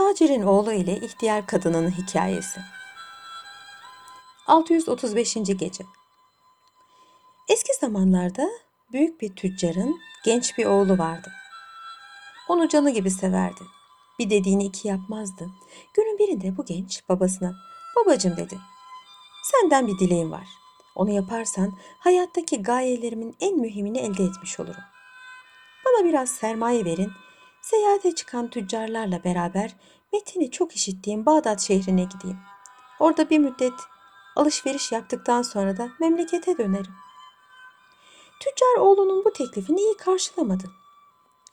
Tacirin oğlu ile ihtiyar kadının hikayesi. 635. gece. Eski zamanlarda büyük bir tüccarın genç bir oğlu vardı. Onu canı gibi severdi. Bir dediğini iki yapmazdı. Günün birinde bu genç babasına babacım dedi. Senden bir dileğim var. Onu yaparsan hayattaki gayelerimin en mühimini elde etmiş olurum. Bana biraz sermaye verin. Seyahate çıkan tüccarlarla beraber metini çok işittiğim Bağdat şehrine gideyim. Orada bir müddet alışveriş yaptıktan sonra da memlekete dönerim. Tüccar oğlunun bu teklifini iyi karşılamadı.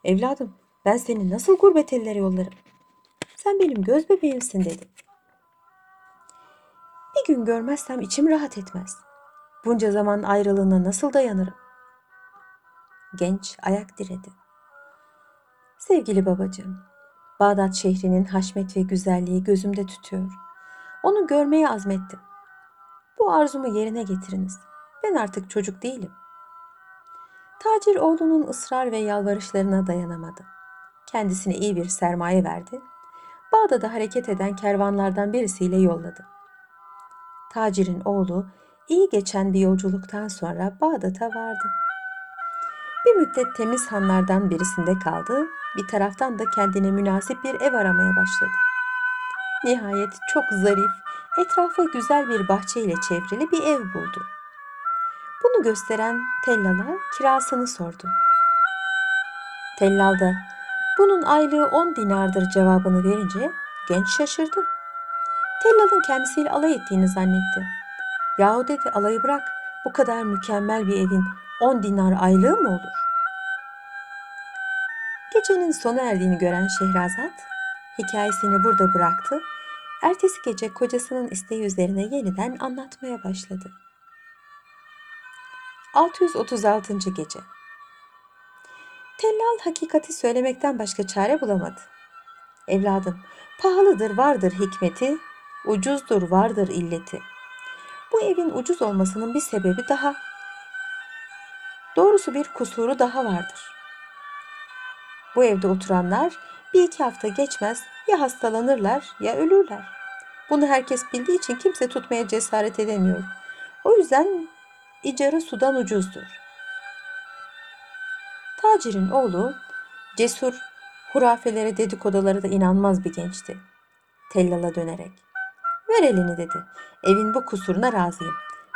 Evladım ben seni nasıl gurbet ellere yollarım? Sen benim göz bebeğimsin dedi. Bir gün görmezsem içim rahat etmez. Bunca zaman ayrılığına nasıl dayanırım? Genç ayak diredi. Sevgili babacığım, Bağdat şehrinin haşmet ve güzelliği gözümde tütüyor. Onu görmeye azmettim. Bu arzumu yerine getiriniz. Ben artık çocuk değilim. Tacir oğlunun ısrar ve yalvarışlarına dayanamadı. Kendisine iyi bir sermaye verdi. Bağdat'a hareket eden kervanlardan birisiyle yolladı. Tacirin oğlu iyi geçen bir yolculuktan sonra Bağdat'a vardı. Bir müddet temiz hanlardan birisinde kaldı, bir taraftan da kendine münasip bir ev aramaya başladı. Nihayet çok zarif, etrafı güzel bir bahçeyle çevrili bir ev buldu. Bunu gösteren tellala kirasını sordu. Tellal da bunun aylığı 10 dinardır cevabını verince genç şaşırdı. Tellal'ın kendisiyle alay ettiğini zannetti. Yahu dedi alayı bırak bu kadar mükemmel bir evin 10 dinar aylığı mı olur? Gecenin sona erdiğini gören Şehrazat hikayesini burada bıraktı. Ertesi gece kocasının isteği üzerine yeniden anlatmaya başladı. 636. gece. Tellal hakikati söylemekten başka çare bulamadı. Evladım, pahalıdır vardır hikmeti, ucuzdur vardır illeti. Bu evin ucuz olmasının bir sebebi daha. Doğrusu bir kusuru daha vardır. Bu evde oturanlar bir iki hafta geçmez ya hastalanırlar ya ölürler. Bunu herkes bildiği için kimse tutmaya cesaret edemiyor. O yüzden icara sudan ucuzdur. Tacirin oğlu cesur, hurafelere dedikodalara da inanmaz bir gençti. Tellal'a dönerek. Ver elini dedi. Evin bu kusuruna razıyım.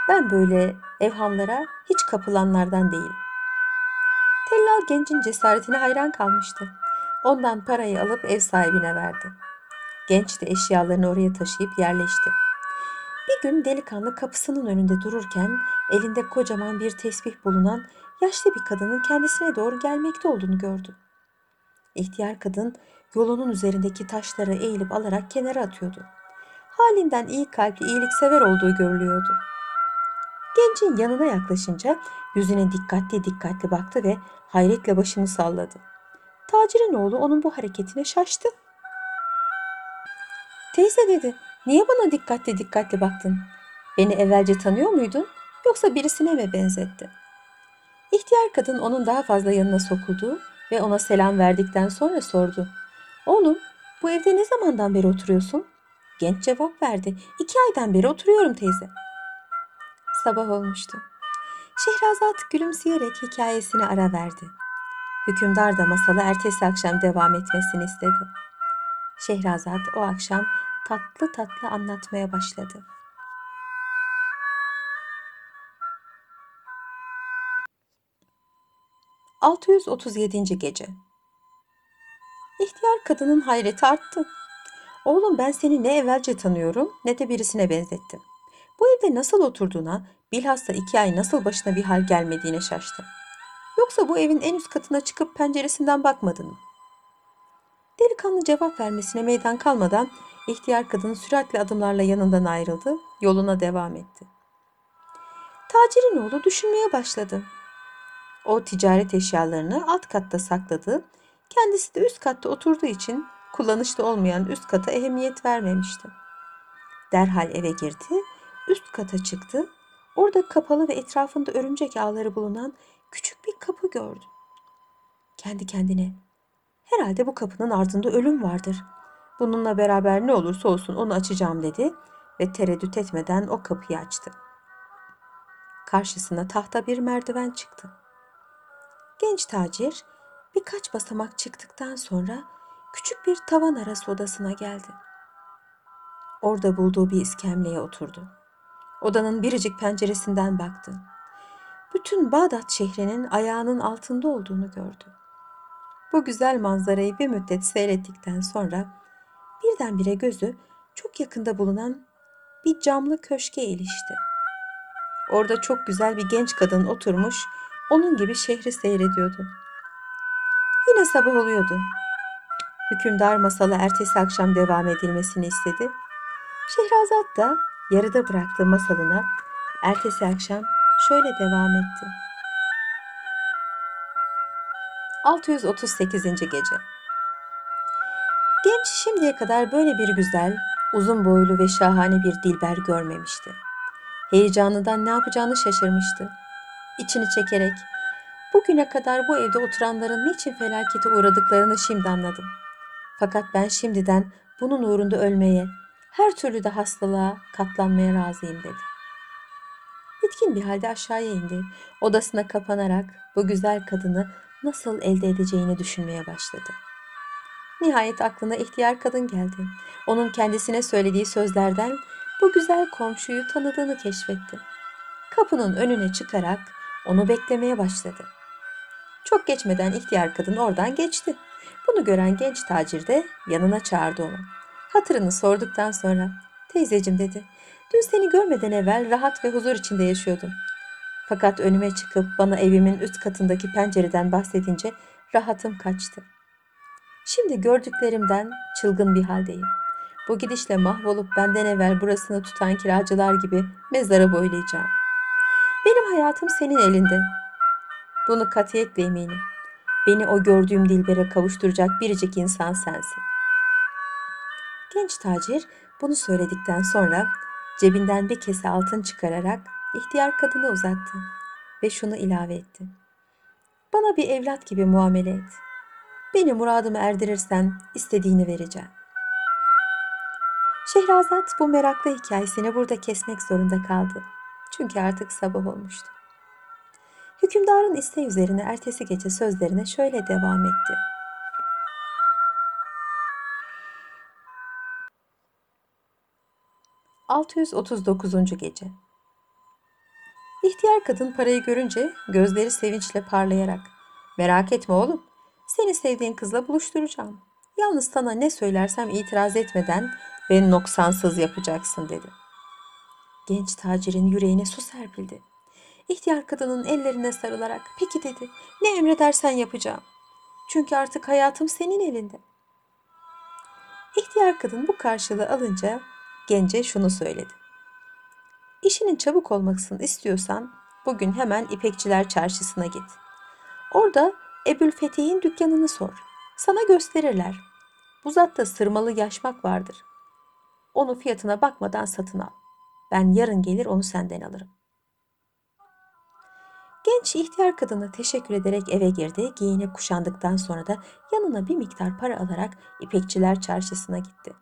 Ben böyle evhamlara hiç kapılanlardan değilim. Tellal gencin cesaretine hayran kalmıştı. Ondan parayı alıp ev sahibine verdi. Genç de eşyalarını oraya taşıyıp yerleşti. Bir gün delikanlı kapısının önünde dururken elinde kocaman bir tesbih bulunan yaşlı bir kadının kendisine doğru gelmekte olduğunu gördü. İhtiyar kadın yolunun üzerindeki taşları eğilip alarak kenara atıyordu. Halinden iyi kalpli, iyiliksever olduğu görülüyordu. Gencin yanına yaklaşınca yüzüne dikkatli dikkatli baktı ve hayretle başını salladı. Tacirin oğlu onun bu hareketine şaştı. Teyze dedi, niye bana dikkatli dikkatli baktın? Beni evvelce tanıyor muydun yoksa birisine mi benzetti? İhtiyar kadın onun daha fazla yanına sokuldu ve ona selam verdikten sonra sordu. Oğlum bu evde ne zamandan beri oturuyorsun? Genç cevap verdi. İki aydan beri oturuyorum teyze. Sabah olmuştu. Şehrazat gülümseyerek hikayesine ara verdi. Hükümdar da masala ertesi akşam devam etmesini istedi. Şehrazat o akşam tatlı tatlı anlatmaya başladı. ...637. gece. İhtiyar kadının hayreti arttı. Oğlum ben seni ne evvelce tanıyorum ne de birisine benzettim. Bu evde nasıl oturduğuna, bilhassa iki ay nasıl başına bir hal gelmediğine şaştım. Yoksa bu evin en üst katına çıkıp penceresinden bakmadın mı? Delikanlı cevap vermesine meydan kalmadan ihtiyar kadın süratli adımlarla yanından ayrıldı, yoluna devam etti. Tacirin oğlu düşünmeye başladı. O ticaret eşyalarını alt katta sakladı, kendisi de üst katta oturduğu için kullanışlı olmayan üst kata ehemmiyet vermemişti. Derhal eve girdi, üst kata çıktı. Orada kapalı ve etrafında örümcek ağları bulunan küçük bir kapı gördü. Kendi kendine, herhalde bu kapının ardında ölüm vardır. Bununla beraber ne olursa olsun onu açacağım dedi ve tereddüt etmeden o kapıyı açtı. Karşısına tahta bir merdiven çıktı. Genç tacir birkaç basamak çıktıktan sonra küçük bir tavan arası odasına geldi. Orada bulduğu bir iskemleye oturdu. Odanın biricik penceresinden baktı. Bütün Bağdat şehrinin ayağının altında olduğunu gördü. Bu güzel manzarayı bir müddet seyrettikten sonra birdenbire gözü çok yakında bulunan bir camlı köşke ilişti. Orada çok güzel bir genç kadın oturmuş, onun gibi şehri seyrediyordu. Yine sabah oluyordu. Hükümdar masalı ertesi akşam devam edilmesini istedi. Şehrazat da yarıda bıraktığı masalına ertesi akşam şöyle devam etti. 638. gece. Genç şimdiye kadar böyle bir güzel, uzun boylu ve şahane bir dilber görmemişti. Heyecanından ne yapacağını şaşırmıştı. İçini çekerek, bugüne kadar bu evde oturanların niçin felakete uğradıklarını şimdi anladım. Fakat ben şimdiden bunun uğrunda ölmeye, her türlü de hastalığa katlanmaya razıyım dedi. Bitkin bir halde aşağıya indi. Odasına kapanarak bu güzel kadını nasıl elde edeceğini düşünmeye başladı. Nihayet aklına ihtiyar kadın geldi. Onun kendisine söylediği sözlerden bu güzel komşuyu tanıdığını keşfetti. Kapının önüne çıkarak onu beklemeye başladı. Çok geçmeden ihtiyar kadın oradan geçti. Bunu gören genç tacir de yanına çağırdı onu. Hatırını sorduktan sonra teyzecim dedi. Dün seni görmeden evvel rahat ve huzur içinde yaşıyordum. Fakat önüme çıkıp bana evimin üst katındaki pencereden bahsedince rahatım kaçtı. Şimdi gördüklerimden çılgın bir haldeyim. Bu gidişle mahvolup benden evvel burasını tutan kiracılar gibi mezara boylayacağım. Benim hayatım senin elinde. Bunu katiyetle eminim. Beni o gördüğüm dilbere kavuşturacak biricik insan sensin. Genç tacir bunu söyledikten sonra cebinden bir kese altın çıkararak ihtiyar kadına uzattı ve şunu ilave etti. Bana bir evlat gibi muamele et. Beni muradımı erdirirsen istediğini vereceğim. Şehrazat bu meraklı hikayesini burada kesmek zorunda kaldı. Çünkü artık sabah olmuştu. Hükümdarın isteği üzerine ertesi gece sözlerine şöyle devam etti. ...639. Gece İhtiyar kadın parayı görünce gözleri sevinçle parlayarak... ...merak etme oğlum, seni sevdiğin kızla buluşturacağım. Yalnız sana ne söylersem itiraz etmeden ve noksansız yapacaksın dedi. Genç tacirin yüreğine su serpildi. İhtiyar kadının ellerine sarılarak peki dedi ne emredersen yapacağım. Çünkü artık hayatım senin elinde. İhtiyar kadın bu karşılığı alınca gence şunu söyledi. İşinin çabuk olmasını istiyorsan bugün hemen İpekçiler Çarşısı'na git. Orada Ebül Fetih'in dükkanını sor. Sana gösterirler. Buzatta sırmalı yaşmak vardır. Onu fiyatına bakmadan satın al. Ben yarın gelir onu senden alırım. Genç ihtiyar kadına teşekkür ederek eve girdi. Giyinip kuşandıktan sonra da yanına bir miktar para alarak İpekçiler Çarşısı'na gitti.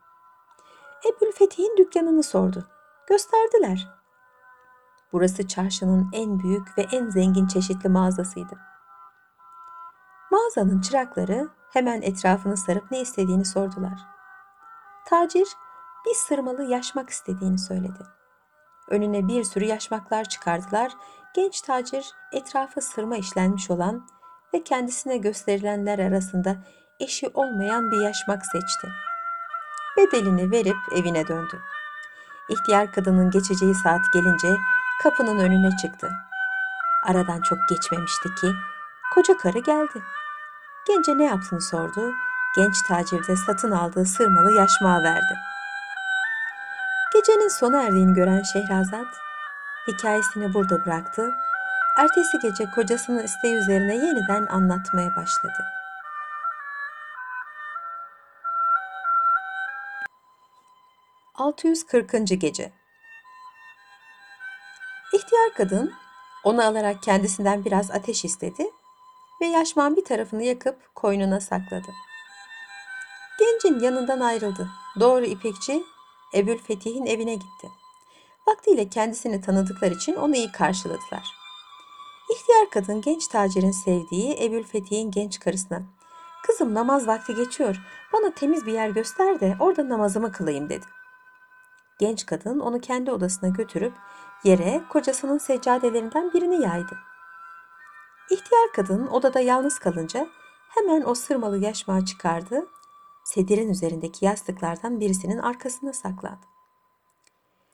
Ebul Fetih'in dükkanını sordu. Gösterdiler. Burası çarşının en büyük ve en zengin çeşitli mağazasıydı. Mağazanın çırakları hemen etrafını sarıp ne istediğini sordular. Tacir bir sırmalı yaşmak istediğini söyledi. Önüne bir sürü yaşmaklar çıkardılar. Genç tacir etrafa sırma işlenmiş olan ve kendisine gösterilenler arasında eşi olmayan bir yaşmak seçti. Bedelini verip evine döndü. İhtiyar kadının geçeceği saat gelince kapının önüne çıktı. Aradan çok geçmemişti ki koca karı geldi. Gence ne yaptığını sordu. Genç tacir de satın aldığı sırmalı yaşmağı verdi. Gecenin sona erdiğini gören Şehrazat hikayesini burada bıraktı. Ertesi gece kocasının isteği üzerine yeniden anlatmaya başladı. ...640. Gece İhtiyar kadın onu alarak kendisinden biraz ateş istedi ve yaşman bir tarafını yakıp koynuna sakladı. Gencin yanından ayrıldı. Doğru İpekçi Ebül Fetih'in evine gitti. Vaktiyle kendisini tanıdıkları için onu iyi karşıladılar. İhtiyar kadın genç tacirin sevdiği Ebül Fetih'in genç karısına ''Kızım namaz vakti geçiyor. Bana temiz bir yer göster de orada namazımı kılayım.'' dedi. Genç kadın onu kendi odasına götürüp yere kocasının seccadelerinden birini yaydı. İhtiyar kadın odada yalnız kalınca hemen o sırmalı yaşmağı çıkardı, sedirin üzerindeki yastıklardan birisinin arkasına sakladı.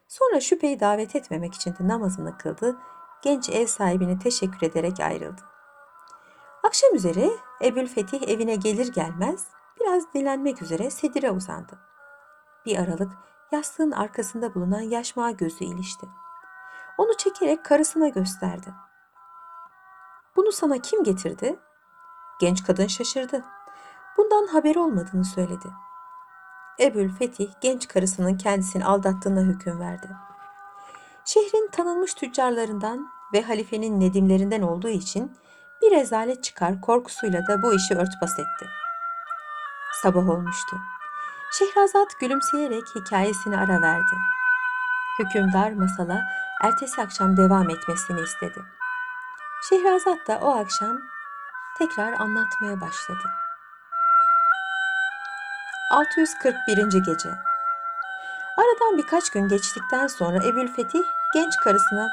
Sonra şüpheyi davet etmemek için de namazını kıldı, genç ev sahibine teşekkür ederek ayrıldı. Akşam üzeri Ebül Fetih evine gelir gelmez biraz dilenmek üzere sedire uzandı. Bir aralık yastığın arkasında bulunan yaşmağa gözü ilişti. Onu çekerek karısına gösterdi. Bunu sana kim getirdi? Genç kadın şaşırdı. Bundan haberi olmadığını söyledi. Ebül Fetih genç karısının kendisini aldattığına hüküm verdi. Şehrin tanınmış tüccarlarından ve halifenin nedimlerinden olduğu için bir rezalet çıkar korkusuyla da bu işi örtbas etti. Sabah olmuştu. Şehrazat gülümseyerek hikayesini ara verdi. Hükümdar masala ertesi akşam devam etmesini istedi. Şehrazat da o akşam tekrar anlatmaya başladı. 641. Gece Aradan birkaç gün geçtikten sonra Ebül Fetih genç karısına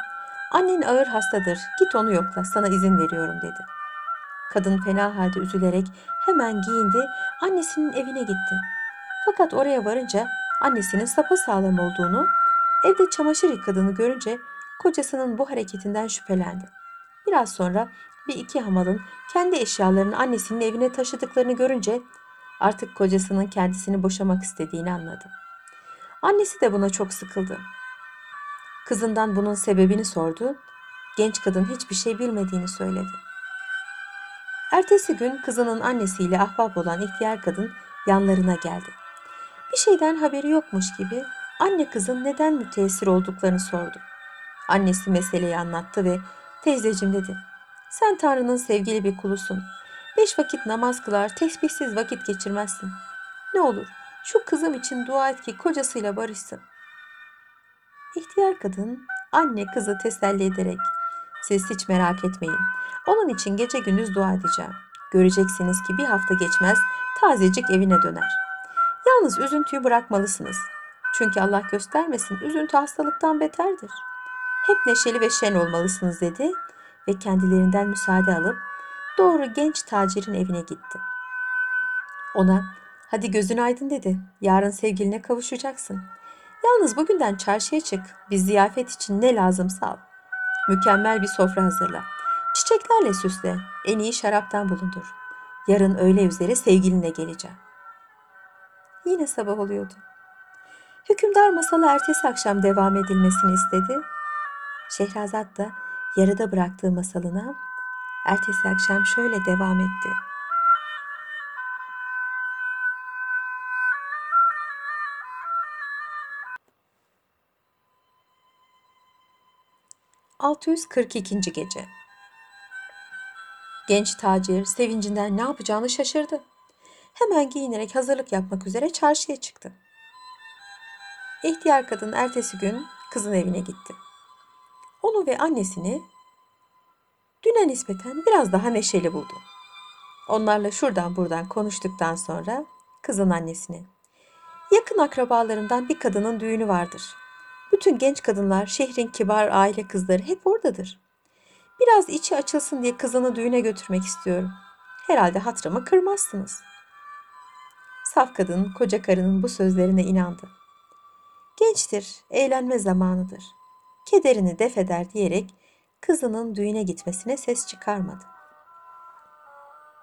annen ağır hastadır git onu yokla sana izin veriyorum dedi. Kadın fena halde üzülerek hemen giyindi annesinin evine gitti. Fakat oraya varınca annesinin sapasağlam olduğunu, evde çamaşır yıkadığını görünce kocasının bu hareketinden şüphelendi. Biraz sonra bir iki hamalın kendi eşyalarını annesinin evine taşıdıklarını görünce artık kocasının kendisini boşamak istediğini anladı. Annesi de buna çok sıkıldı. Kızından bunun sebebini sordu. Genç kadın hiçbir şey bilmediğini söyledi. Ertesi gün kızının annesiyle ahbap olan ihtiyar kadın yanlarına geldi. Bir şeyden haberi yokmuş gibi anne kızın neden müteessir olduklarını sordu. Annesi meseleyi anlattı ve teyzecim dedi. Sen Tanrı'nın sevgili bir kulusun. Beş vakit namaz kılar, tesbihsiz vakit geçirmezsin. Ne olur şu kızım için dua et ki kocasıyla barışsın. İhtiyar kadın anne kızı teselli ederek siz hiç merak etmeyin. Onun için gece gündüz dua edeceğim. Göreceksiniz ki bir hafta geçmez tazecik evine döner. Yalnız üzüntüyü bırakmalısınız. Çünkü Allah göstermesin üzüntü hastalıktan beterdir. Hep neşeli ve şen olmalısınız dedi ve kendilerinden müsaade alıp doğru genç tacirin evine gitti. Ona hadi gözün aydın dedi. Yarın sevgiline kavuşacaksın. Yalnız bugünden çarşıya çık. Bir ziyafet için ne lazımsa al. Mükemmel bir sofra hazırla. Çiçeklerle süsle. En iyi şaraptan bulundur. Yarın öğle üzere sevgiline geleceğim. Yine sabah oluyordu. Hükümdar masalı ertesi akşam devam edilmesini istedi. Şehrazat da yarıda bıraktığı masalına ertesi akşam şöyle devam etti. ...642. Gece Genç tacir sevincinden ne yapacağını şaşırdı. Hemen giyinerek hazırlık yapmak üzere çarşıya çıktı. İhtiyar kadın ertesi gün kızın evine gitti. Onu ve annesini düne nispeten biraz daha neşeli buldu. Onlarla şuradan buradan konuştuktan sonra kızın annesine yakın akrabalarından bir kadının düğünü vardır. Bütün genç kadınlar şehrin kibar aile kızları hep oradadır. Biraz içi açılsın diye kızını düğüne götürmek istiyorum. Herhalde hatırımı kırmazsınız. Saf kadın koca karının bu sözlerine inandı. Gençtir, eğlenme zamanıdır. Kederini def eder diyerek kızının düğüne gitmesine ses çıkarmadı.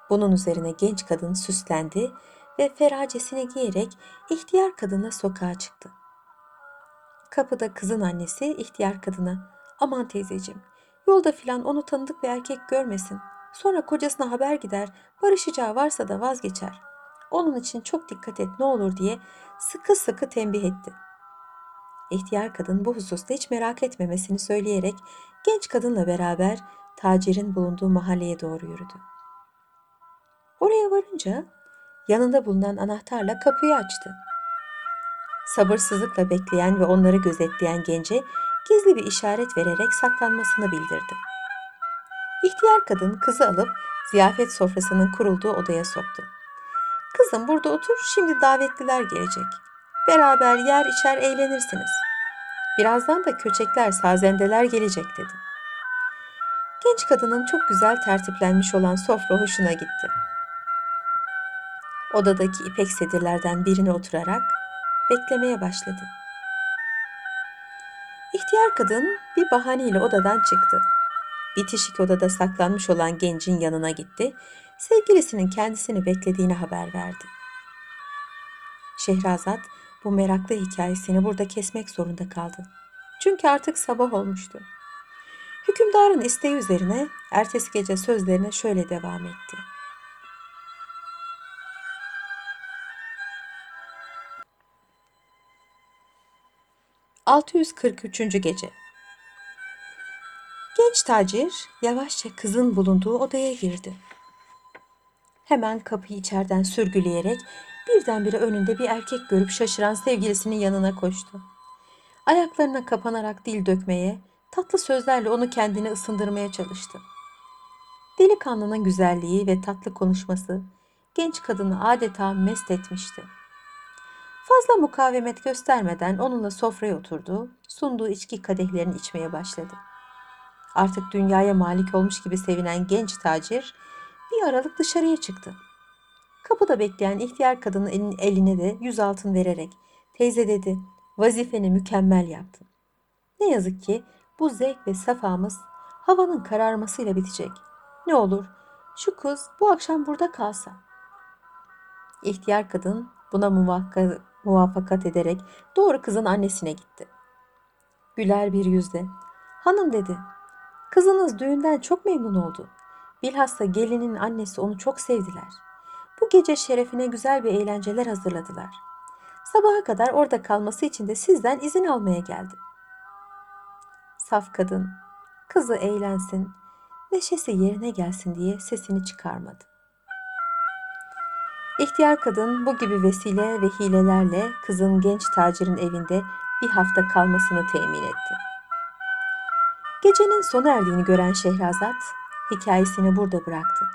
Bunun üzerine genç kadın süslendi ve feracesini giyerek ihtiyar kadına sokağa çıktı. Kapıda kızın annesi ihtiyar kadına aman teyzeciğim yolda filan onu tanıdık bir erkek görmesin. Sonra kocasına haber gider barışacağı varsa da vazgeçer. Onun için çok dikkat et ne olur diye sıkı sıkı tembih etti. İhtiyar kadın bu hususta hiç merak etmemesini söyleyerek genç kadınla beraber tacirin bulunduğu mahalleye doğru yürüdü. Oraya varınca yanında bulunan anahtarla kapıyı açtı. Sabırsızlıkla bekleyen ve onları gözetleyen gence gizli bir işaret vererek saklanmasını bildirdi. İhtiyar kadın kızı alıp ziyafet sofrasının kurulduğu odaya soktu. Kızım burada otur, şimdi davetliler gelecek. Beraber yer içer eğlenirsiniz. Birazdan da köçekler, sazendeler gelecek dedi. Genç kadının çok güzel tertiplenmiş olan sofra hoşuna gitti. Odadaki ipek sedirlerden birine oturarak beklemeye başladı. İhtiyar kadın bir bahaneyle odadan çıktı. Bitişik odada saklanmış olan gencin yanına gitti. Sevgilisinin kendisini beklediğini haber verdi. Şehrazat bu meraklı hikayesini burada kesmek zorunda kaldı. Çünkü artık sabah olmuştu. Hükümdarın isteği üzerine ertesi gece sözlerine şöyle devam etti. ...643. Gece Genç tacir yavaşça kızın bulunduğu odaya girdi. Hemen kapıyı içeriden sürgüleyerek birdenbire önünde bir erkek görüp şaşıran sevgilisinin yanına koştu. Ayaklarına kapanarak dil dökmeye, tatlı sözlerle onu kendine ısındırmaya çalıştı. Delikanlının güzelliği ve tatlı konuşması genç kadını adeta mest etmişti. Fazla mukavemet göstermeden onunla sofraya oturdu, sunduğu içki kadehlerini içmeye başladı. Artık dünyaya malik olmuş gibi sevinen genç tacir bir aralık dışarıya çıktı. Kapıda bekleyen ihtiyar kadının eline de yüz altın vererek teyze dedi vazifeni mükemmel yaptın. Ne yazık ki bu zevk ve safamız havanın kararmasıyla bitecek. Ne olur şu kız bu akşam burada kalsa. İhtiyar kadın buna muvakka, muvaffakat ederek doğru kızın annesine gitti. Güler bir yüzle hanım dedi kızınız düğünden çok memnun oldu. Bilhassa gelinin annesi onu çok sevdiler. Bu gece şerefine güzel bir eğlenceler hazırladılar. Sabaha kadar orada kalması için de sizden izin almaya geldim. Saf kadın, kızı eğlensin, neşesi yerine gelsin diye sesini çıkarmadı. İhtiyar kadın bu gibi vesile ve hilelerle kızın genç tacirin evinde bir hafta kalmasını temin etti. Gecenin sona erdiğini gören Şehrazat hikayesini burada bıraktı.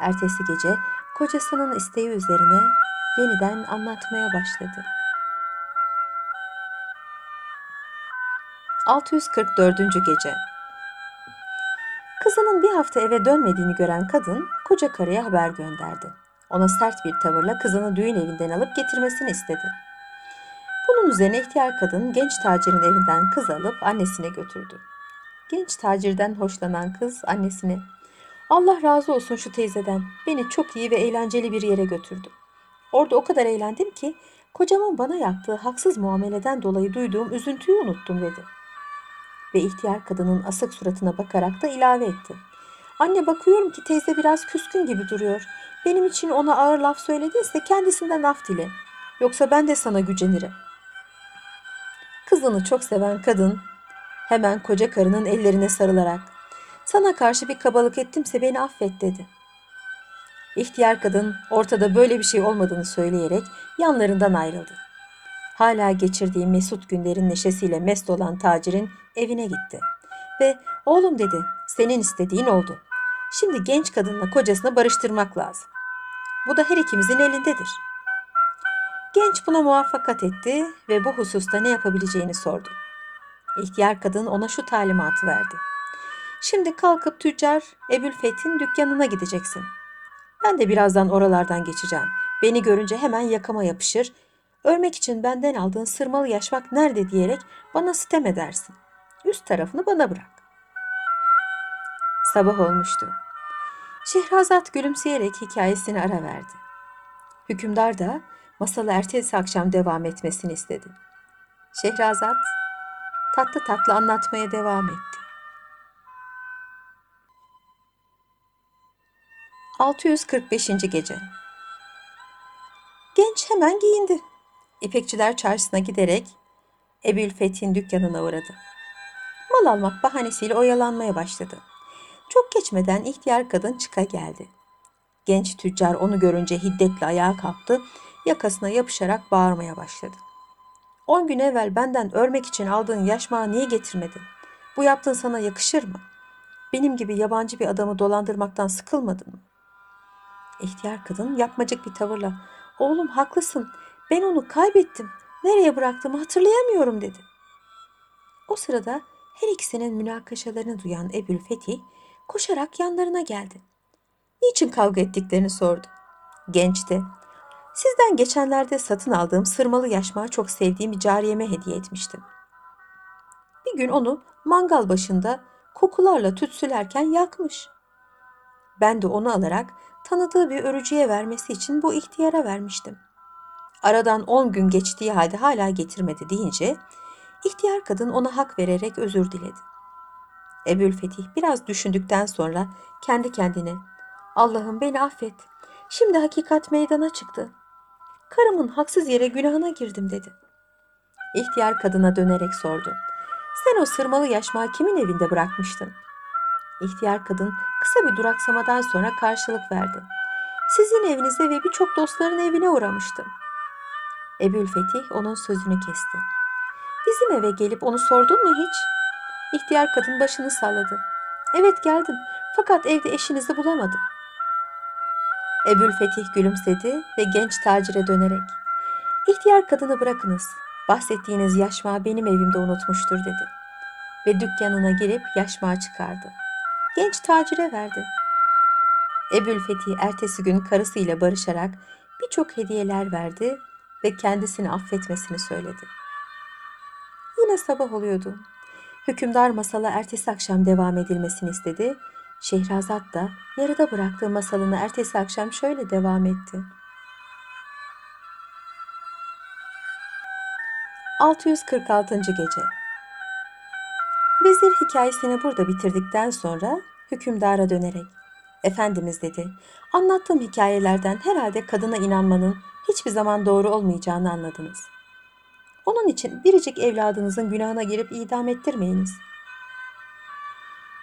Ertesi gece kocasının isteği üzerine yeniden anlatmaya başladı. 644. Gece Kızının bir hafta eve dönmediğini gören kadın koca karıya haber gönderdi. Ona sert bir tavırla kızını düğün evinden alıp getirmesini istedi. Bunun üzerine ihtiyar kadın genç tacirin evinden kız alıp annesine götürdü. Genç tacirden hoşlanan kız annesine Allah razı olsun şu teyzeden. Beni çok iyi ve eğlenceli bir yere götürdü. Orada o kadar eğlendim ki kocamın bana yaptığı haksız muameleden dolayı duyduğum üzüntüyü unuttum dedi. Ve ihtiyar kadının asık suratına bakarak da ilave etti. Anne bakıyorum ki teyze biraz küskün gibi duruyor. Benim için ona ağır laf söylediyse kendisinden af dile. Yoksa ben de sana gücenirim. Kızını çok seven kadın hemen koca karının ellerine sarılarak sana karşı bir kabalık ettimse beni affet dedi. İhtiyar kadın ortada böyle bir şey olmadığını söyleyerek yanlarından ayrıldı. Hala geçirdiği mesut günlerin neşesiyle mest olan tacirin evine gitti. Ve oğlum dedi senin istediğin oldu. Şimdi genç kadınla kocasını barıştırmak lazım. Bu da her ikimizin elindedir. Genç buna muvaffakat etti ve bu hususta ne yapabileceğini sordu. İhtiyar kadın ona şu talimatı verdi. Şimdi kalkıp tüccar Ebülfet'in dükkanına gideceksin. Ben de birazdan oralardan geçeceğim. Beni görünce hemen yakama yapışır. Ölmek için benden aldığın sırmalı yaşmak nerede diyerek bana sitem edersin. Üst tarafını bana bırak. Sabah olmuştu. Şehrazat gülümseyerek hikayesini ara verdi. Hükümdar da masalı ertesi akşam devam etmesini istedi. Şehrazat tatlı tatlı anlatmaya devam etti. 645. Gece Genç hemen giyindi. İpekçiler çarşısına giderek Ebülfethin dükkanına uğradı. Mal almak bahanesiyle oyalanmaya başladı. Çok geçmeden ihtiyar kadın çıka geldi. Genç tüccar onu görünce hiddetle ayağa kalktı, yakasına yapışarak bağırmaya başladı. On gün evvel benden örmek için aldığın yaşmağı niye getirmedin? Bu yaptığın sana yakışır mı? Benim gibi yabancı bir adamı dolandırmaktan sıkılmadın mı? İhtiyar kadın yapmacık bir tavırla oğlum haklısın ben onu kaybettim. Nereye bıraktığımı hatırlayamıyorum dedi. O sırada her ikisinin münakaşalarını duyan Ebül Fetih koşarak yanlarına geldi. Niçin kavga ettiklerini sordu. Genç de sizden geçenlerde satın aldığım sırmalı yaşmağı çok sevdiğim bir cariyeme hediye etmiştim. Bir gün onu mangal başında kokularla tütsülerken yakmış. Ben de onu alarak tanıdığı bir örücüye vermesi için bu ihtiyara vermiştim. Aradan on gün geçtiği halde hala getirmedi deyince ihtiyar kadın ona hak vererek özür diledi. Ebülfetih biraz düşündükten sonra kendi kendine Allah'ım beni affet. Şimdi hakikat meydana çıktı. Karımın haksız yere günahına girdim dedi. İhtiyar kadına dönerek sordu. Sen o sırmalı yaşmağı kimin evinde bırakmıştın? İhtiyar kadın kısa bir duraksamadan sonra karşılık verdi. Sizin evinize ve birçok dostların evine uğramıştım. Ebülfetih onun sözünü kesti. Bizim eve gelip onu sordun mu hiç? İhtiyar kadın başını salladı. Evet geldim fakat evde eşinizi bulamadım. Ebülfetih gülümsedi ve genç tacire dönerek İhtiyar kadını bırakınız. Bahsettiğiniz yaşmağı benim evimde unutmuştur dedi. Ve dükkanına girip yaşmağı çıkardı. Genç tacire verdi. Ebülfetih ertesi gün karısıyla barışarak birçok hediyeler verdi ve kendisini affetmesini söyledi. Yine sabah oluyordu. Hükümdar masala ertesi akşam devam edilmesini istedi. Şehrazat da yarıda bıraktığı masalını ertesi akşam şöyle devam etti. 646. Gece Vezir hikayesini burada bitirdikten sonra hükümdara dönerek Efendimiz dedi, anlattığım hikayelerden herhalde kadına inanmanın hiçbir zaman doğru olmayacağını anladınız. Onun için biricik evladınızın günahına girip idam ettirmeyiniz.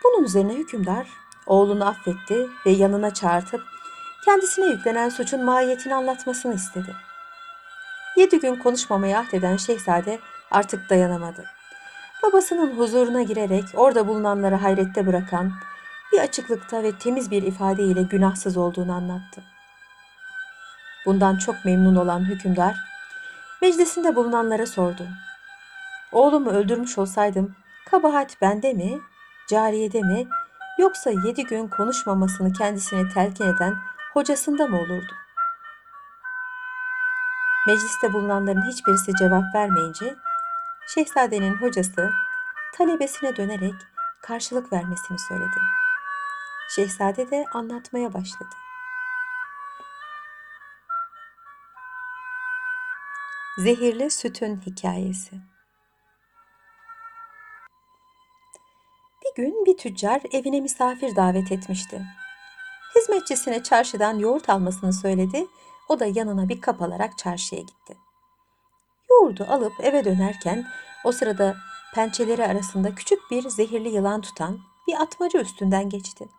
Bunun üzerine hükümdar oğlunu affetti ve yanına çağırtıp kendisine yüklenen suçun mahiyetini anlatmasını istedi. Yedi gün konuşmamaya ahdeden şehzade artık dayanamadı. Babasının huzuruna girerek orada bulunanları hayrette bırakan, bir açıklıkta ve temiz bir ifadeyle günahsız olduğunu anlattı. Bundan çok memnun olan hükümdar, meclisinde bulunanlara sordu. Oğlumu öldürmüş olsaydım, kabahat bende mi, cariyede mi, yoksa yedi gün konuşmamasını kendisine telkin eden hocasında mı olurdu? Mecliste bulunanların hiçbirisi cevap vermeyince, şehzadenin hocası talebesine dönerek karşılık vermesini söyledi. Şehzade de anlatmaya başladı. Zehirli Sütün Hikayesi gün bir tüccar evine misafir davet etmişti. Hizmetçisine çarşıdan yoğurt almasını söyledi. O da yanına bir kap alarak çarşıya gitti. Yoğurdu alıp eve dönerken o sırada pençeleri arasında küçük bir zehirli yılan tutan bir atmaca üstünden geçti.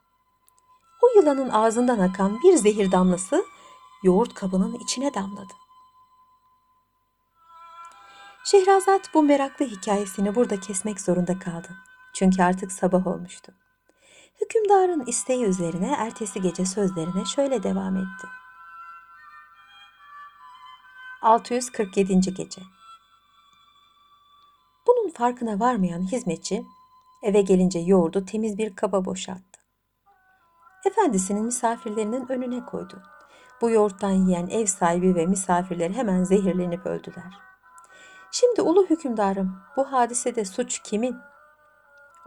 O yılanın ağzından akan bir zehir damlası yoğurt kabının içine damladı. Şehrazat bu meraklı hikayesini burada kesmek zorunda kaldı. Çünkü artık sabah olmuştu. Hükümdarın isteği üzerine ertesi gece sözlerine şöyle devam etti. 647. Gece Bunun farkına varmayan hizmetçi eve gelince yoğurdu temiz bir kaba boşalttı. Efendisinin misafirlerinin önüne koydu. Bu yoğurttan yiyen ev sahibi ve misafirler hemen zehirlenip öldüler. Şimdi ulu hükümdarım bu hadisede suç kimin?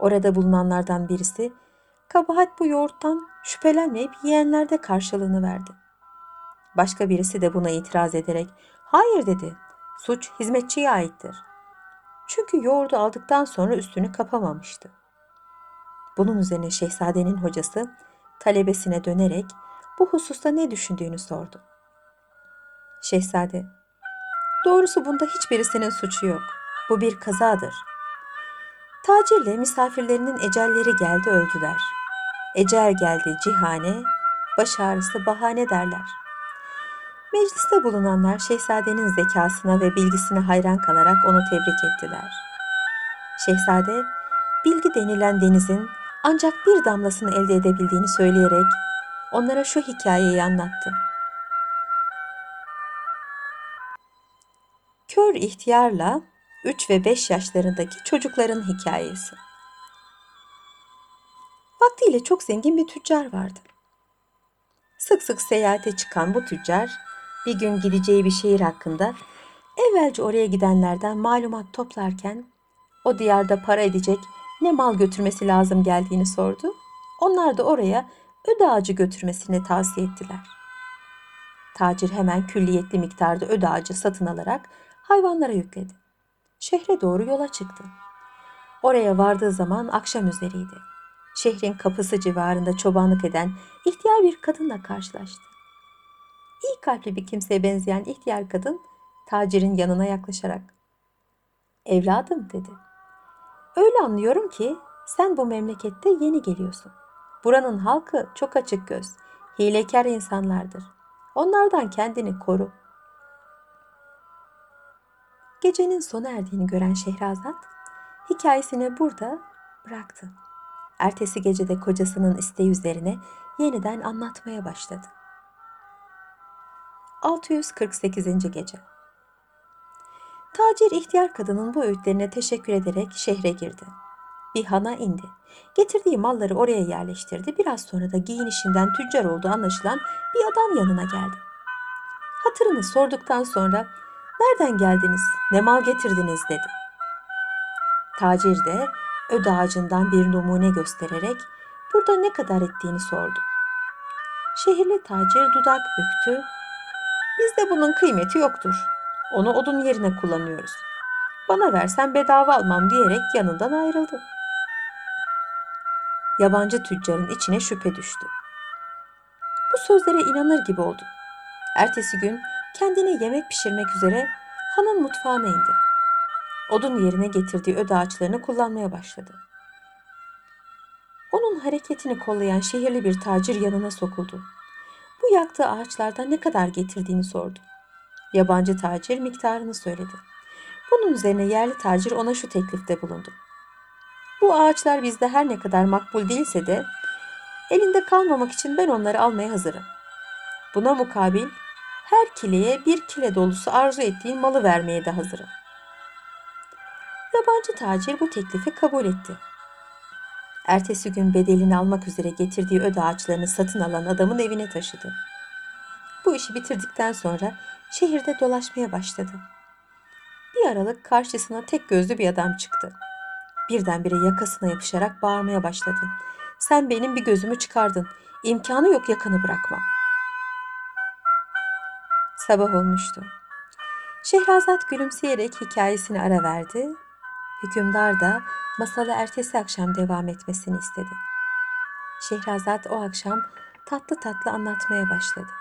Orada bulunanlardan birisi kabahat bu yoğurttan şüphelenmeyip yiyenlerde karşılığını verdi. Başka birisi de buna itiraz ederek hayır dedi suç hizmetçiye aittir. Çünkü yoğurdu aldıktan sonra üstünü kapamamıştı. Bunun üzerine şehzadenin hocası talebesine dönerek bu hususta ne düşündüğünü sordu. Şehzade, doğrusu bunda hiçbirisinin suçu yok. Bu bir kazadır. Tacirle misafirlerinin ecelleri geldi öldüler. Ecel geldi cihane, baş ağrısı bahane derler. Mecliste bulunanlar şehzadenin zekasına ve bilgisine hayran kalarak onu tebrik ettiler. Şehzade, bilgi denilen denizin ancak bir damlasını elde edebildiğini söyleyerek onlara şu hikayeyi anlattı. Kör ihtiyarla 3 ve 5 yaşlarındaki çocukların hikayesi. Vaktiyle çok zengin bir tüccar vardı. Sık sık seyahate çıkan bu tüccar bir gün gideceği bir şehir hakkında evvelce oraya gidenlerden malumat toplarken o diyarda para edecek ne mal götürmesi lazım geldiğini sordu. Onlar da oraya öde ağacı götürmesini tavsiye ettiler. Tacir hemen külliyetli miktarda öde ağacı satın alarak hayvanlara yükledi. Şehre doğru yola çıktı. Oraya vardığı zaman akşam üzeriydi. Şehrin kapısı civarında çobanlık eden ihtiyar bir kadınla karşılaştı. İyi kalpli bir kimseye benzeyen ihtiyar kadın tacirin yanına yaklaşarak "Evladım," dedi. "Öyle anlıyorum ki sen bu memlekette yeni geliyorsun. Buranın halkı çok açık göz, hilekar insanlardır. Onlardan kendini koru." Gecenin sona erdiğini gören Şehrazat hikayesini burada bıraktı. Ertesi gecede kocasının isteği üzerine yeniden anlatmaya başladı. 648. Gece Tacir ihtiyar kadının bu öğütlerine teşekkür ederek şehre girdi. Bir hana indi. Getirdiği malları oraya yerleştirdi. Biraz sonra da giyinişinden tüccar olduğu anlaşılan bir adam yanına geldi. Hatırını sorduktan sonra nereden geldiniz, ne mal getirdiniz dedi. Tacir de öde ağacından bir numune göstererek burada ne kadar ettiğini sordu. Şehirli tacir dudak büktü. Bizde bunun kıymeti yoktur. Onu odun yerine kullanıyoruz. Bana versen bedava almam diyerek yanından ayrıldı. Yabancı tüccarın içine şüphe düştü. Bu sözlere inanır gibi oldu. Ertesi gün kendine yemek pişirmek üzere hanın mutfağına indi. Odun yerine getirdiği öde ağaçlarını kullanmaya başladı. Onun hareketini kollayan şehirli bir tacir yanına sokuldu. Bu yaktığı ağaçlardan ne kadar getirdiğini sordu. Yabancı tacir miktarını söyledi. Bunun üzerine yerli tacir ona şu teklifte bulundu. Bu ağaçlar bizde her ne kadar makbul değilse de elinde kalmamak için ben onları almaya hazırım. Buna mukabil her kileye bir kile dolusu arzu ettiğin malı vermeye de hazırım. Yabancı tacir bu teklifi kabul etti. Ertesi gün bedelini almak üzere getirdiği öde ağaçlarını satın alan adamın evine taşıdı. Bu işi bitirdikten sonra şehirde dolaşmaya başladı. Bir aralık karşısına tek gözlü bir adam çıktı. Birdenbire yakasına yapışarak bağırmaya başladı. Sen benim bir gözümü çıkardın. İmkanı yok yakanı bırakma. Sabah olmuştu. Şehrazat gülümseyerek hikayesini ara verdi. Hükümdar da masalı ertesi akşam devam etmesini istedi. Şehrazat o akşam tatlı tatlı anlatmaya başladı.